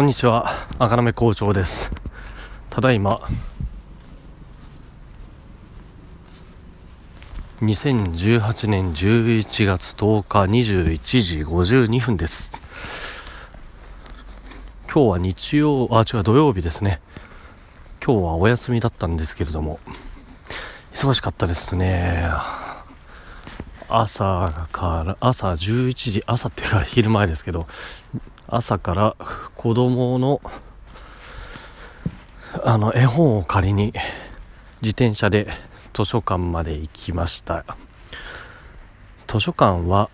こんにちは。赤なめ校長です。ただいま。2018年11月10日21時52分です。今日は日曜あ違う土曜日ですね。今日はお休みだったんですけれども。忙しかったですね。朝から朝11時朝っていうか昼前ですけど朝から子供のあの絵本を借りに自転車で図書館まで行きました。図書館は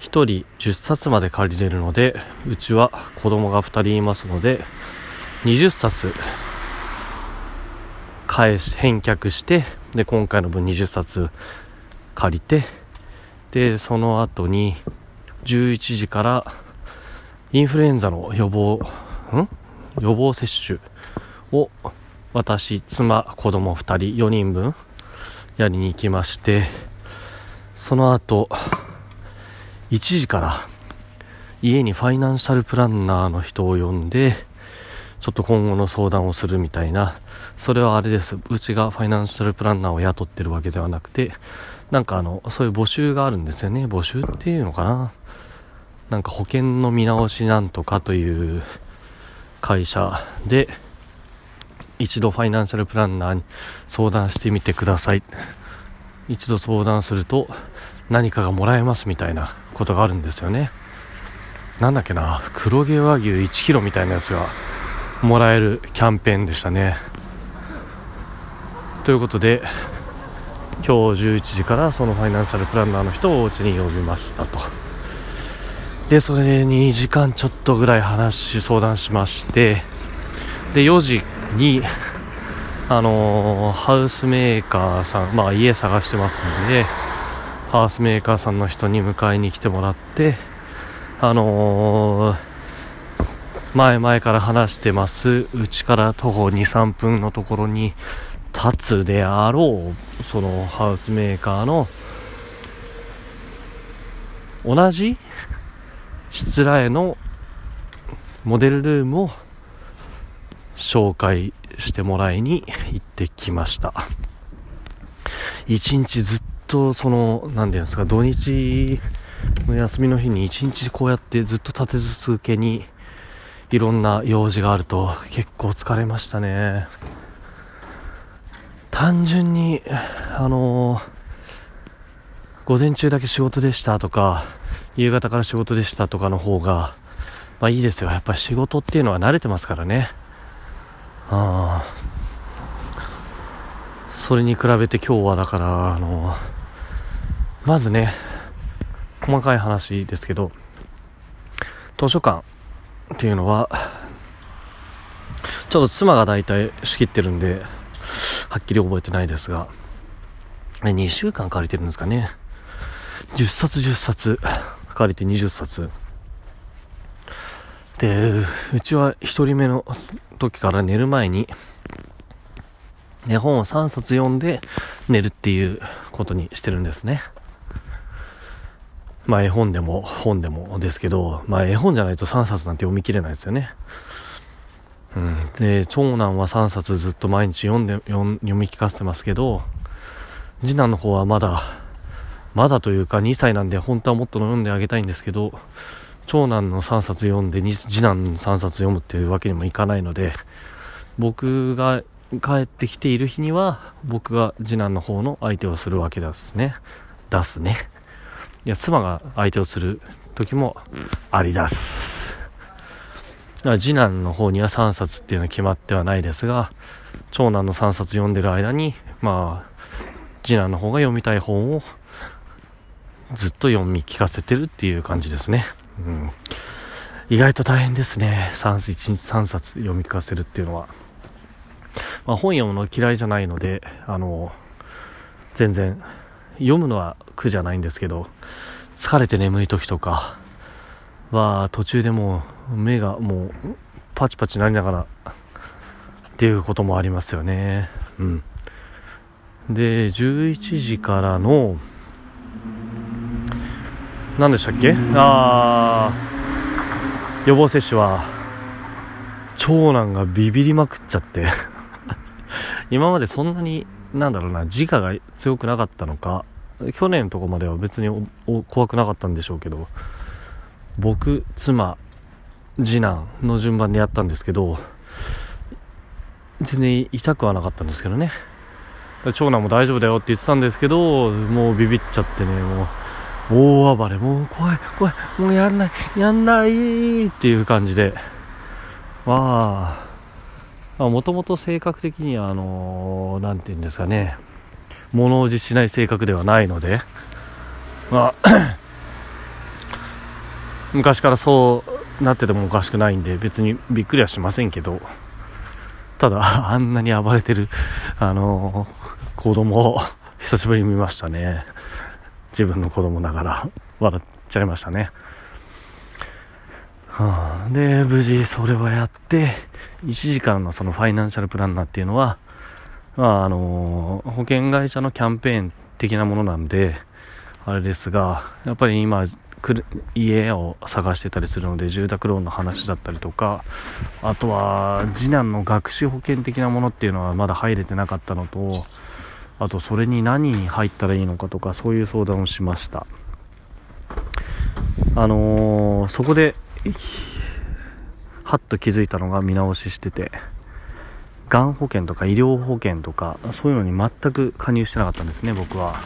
1人10冊まで借りれるのでうちは子供が2人いますので20冊返し返却してで今回の分20冊借りてでその後に11時からインフルエンザの予防、ん？予防接種を私、妻、子供2人、4人分やりに行きまして、その後、1時から家にファイナンシャルプランナーの人を呼んで、ちょっと今後の相談をするみたいな、それはあれです。うちがファイナンシャルプランナーを雇ってるわけではなくて、なんかあの、そういう募集があるんですよね。募集っていうのかな。なんか保険の見直しなんとかという会社で、一度ファイナンシャルプランナーに相談してみてください。一度相談すると何かがもらえますみたいなことがあるんですよね。なんだっけな、黒毛和牛1キロみたいなやつがもらえるキャンペーンでしたね。ということで、今日11時からそのファイナンシャルプランナーの人をお家に呼びましたと。で、それで2時間ちょっとぐらい話、相談しまして、で、4時に、あのー、ハウスメーカーさん、まあ家探してますんで、ハウスメーカーさんの人に迎えに来てもらって、あのー、前々から話してます、うちから徒歩2、3分のところに立つであろう、そのハウスメーカーの、同じしらえのモデルルームを紹介してもらいに行ってきました。一日ずっとその、なんていうんですか、土日の休みの日に一日こうやってずっと立て続けにいろんな用事があると結構疲れましたね。単純に、あのー、午前中だけ仕事でしたとか、夕方から仕事でしたとかの方が、まあいいですよ。やっぱり仕事っていうのは慣れてますからね。あそれに比べて今日はだから、あの、まずね、細かい話ですけど、図書館っていうのは、ちょっと妻が大体仕切ってるんで、はっきり覚えてないですが、2週間借りてるんですかね。10冊10冊借りて20冊。で、うちは1人目の時から寝る前に、絵本を3冊読んで寝るっていうことにしてるんですね。まあ絵本でも本でもですけど、まあ絵本じゃないと3冊なんて読み切れないですよね。うん。で、長男は3冊ずっと毎日読んで、読み聞かせてますけど、次男の方はまだまだというか2歳なんで本当はもっと読んであげたいんですけど、長男の3冊読んで次男の3冊読むっていうわけにもいかないので、僕が帰ってきている日には、僕が次男の方の相手をするわけですね。出すね。いや、妻が相手をする時もあり出す。だから次男の方には3冊っていうのは決まってはないですが、長男の3冊読んでる間に、まあ、次男の方が読みたい本をずっと読み聞かせてるっていう感じですね。うん。意外と大変ですね。3、1日3冊読み聞かせるっていうのは。まあ、本読むの嫌いじゃないので、あの、全然、読むのは苦じゃないんですけど、疲れて眠い時とかは、途中でもう目がもうパチパチなりながらっていうこともありますよね。うん。で、11時からの何でしたっけ？あ予防接種は長男がビビりまくっちゃって。今までそんなに、なんだろうな、自我が強くなかったのか、去年とかまでは別に怖くなかったんでしょうけど、僕、妻、次男の順番でやったんですけど、全然痛くはなかったんですけどね。長男も大丈夫だよって言ってたんですけど、もうビビっちゃってね、もう、大暴れ、もう怖い、怖い、もうやんない、やんないっていう感じで、まあ、もともと性格的には、あのー、なんて言うんですかね、物おじしない性格ではないので、まあ、昔からそうなっててもおかしくないんで、別にびっくりはしませんけど、ただ、あんなに暴れてる、あのー、子供を久しぶりに見ましたね。自分の子供ながら、笑っちゃいましたね。はあ、で、無事それをやって、1時間のそのファイナンシャルプランナーっていうのは、まあ、あのー、保険会社のキャンペーン的なものなんで、あれですが、やっぱり今、家を探してたりするので住宅ローンの話だったりとかあとは次男の学資保険的なものっていうのはまだ入れてなかったのとあとそれに何に入ったらいいのかとかそういう相談をしました。あのー、そこではっと気づいたのが見直ししててがん保険とか医療保険とかそういうのに全く加入してなかったんですね僕は。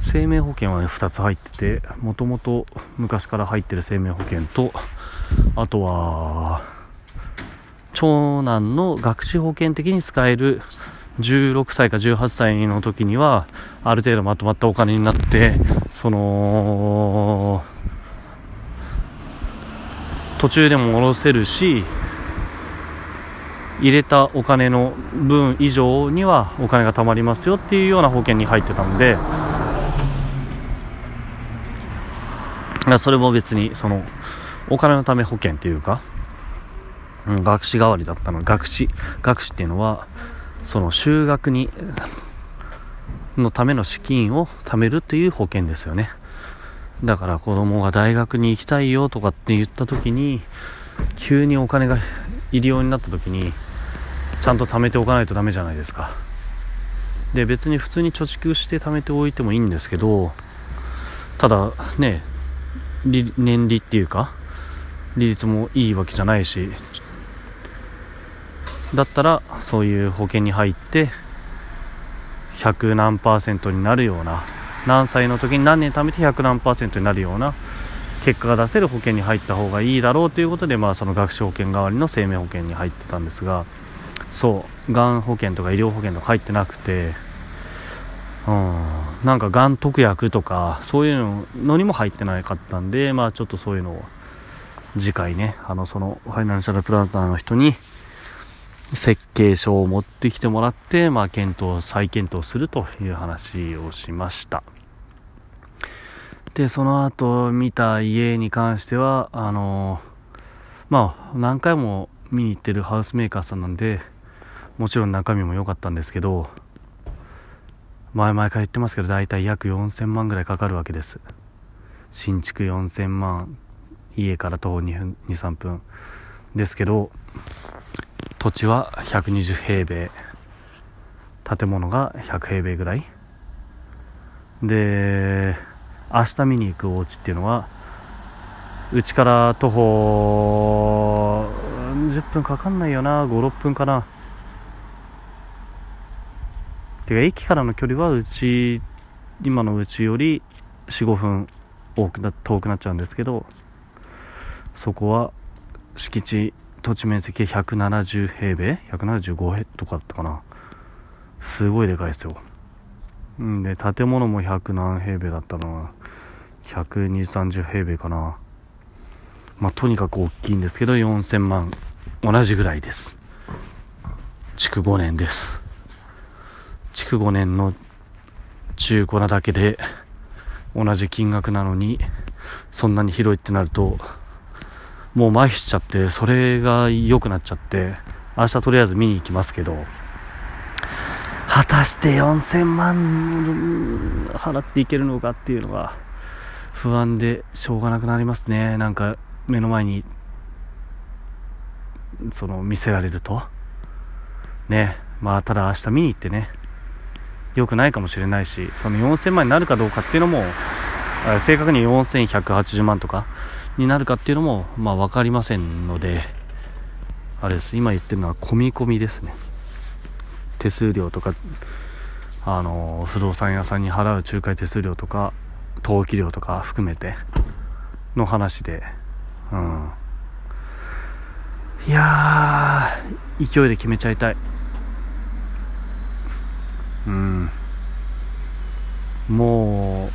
生命保険は、ね、2つ入っててもともと昔から入ってる生命保険とあとは長男の学資保険的に使える16歳か18歳の時にはある程度まとまったお金になってその途中でも下ろせるし入れたお金の分以上にはお金が貯まりますよっていうような保険に入ってたのでそれも別にそのお金のため保険っていうか、うん、学士代わりだったの学士学士っていうのはその修学にのための資金を貯めるっていう保険ですよね。だから子供が大学に行きたいよとかって言った時に急にお金が入りようになった時にちゃんと貯めておかないとダメじゃないですか。で別に普通に貯蓄して貯めておいてもいいんですけどただね年利っていうか利率もいいわけじゃないしだったらそういう保険に入って100何パーセントになるような何歳の時に何年貯めて100何パーセントになるような結果が出せる保険に入った方がいいだろうということで、まあ、その学資保険代わりの生命保険に入ってたんですがそうがん保険とか医療保険とか入ってなくてうん、なんかがん特約とかそういうのにも入ってなかったんでまあちょっとそういうのを次回ねあのそのファイナンシャルプランナーの人に設計書を持ってきてもらってまあ検討再検討するという話をしました。でその後見た家に関してはあのまあ何回も見に行ってるハウスメーカーさんなんでもちろん中身も良かったんですけど前々から言ってますけど大体約4000万ぐらいかかるわけです。新築4000万家から徒歩2分23分ですけど土地は120平米。建物が100平米ぐらい。で明日見に行くお家っていうのはうちから徒歩10分かかんないよな。56分かな。てか駅からの距離はうち今のうちより45分多くな遠くなっちゃうんですけどそこは敷地土地面積170平米？175平とかだったかな？すごいでかいですよ。んで建物も100何平米だったのは12030平米かな。まあとにかく大きいんですけど4000万。同じぐらいです。築5年です。築5年の中古なだけで同じ金額なのにそんなに広いってなるともう麻痺しちゃってそれが良くなっちゃって明日とりあえず見に行きますけど。果たして4000万払っていけるのかっていうのが不安でしょうがなくなりますね。なんか目の前にその見せられると。ね。まあただ明日見に行ってね。良くないかもしれないしその4000万になるかどうかっていうのも正確に4180万とかになるかっていうのもまあ分かりませんのであれです。今言ってるのは込み込みですね。手数料とかあの不動産屋さんに払う仲介手数料とか登記料とか含めての話でうん。いやー勢いで決めちゃいたい。うん。も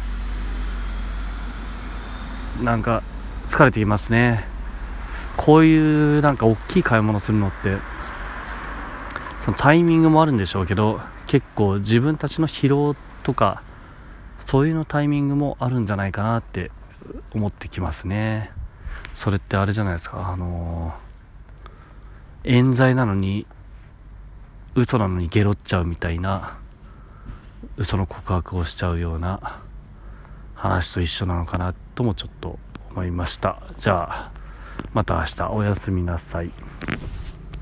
うなんか疲れてきますね。こういうなんか大きい買い物するのってそのタイミングもあるんでしょうけど結構自分たちの疲労とかそういうのタイミングもあるんじゃないかなって思ってきますね。それってあれじゃないですか。あのー、冤罪なのに嘘なのにゲロっちゃうみたいな嘘の告白をしちゃうような話と一緒なのかなともちょっと思いました。じゃあまた明日。おやすみなさい。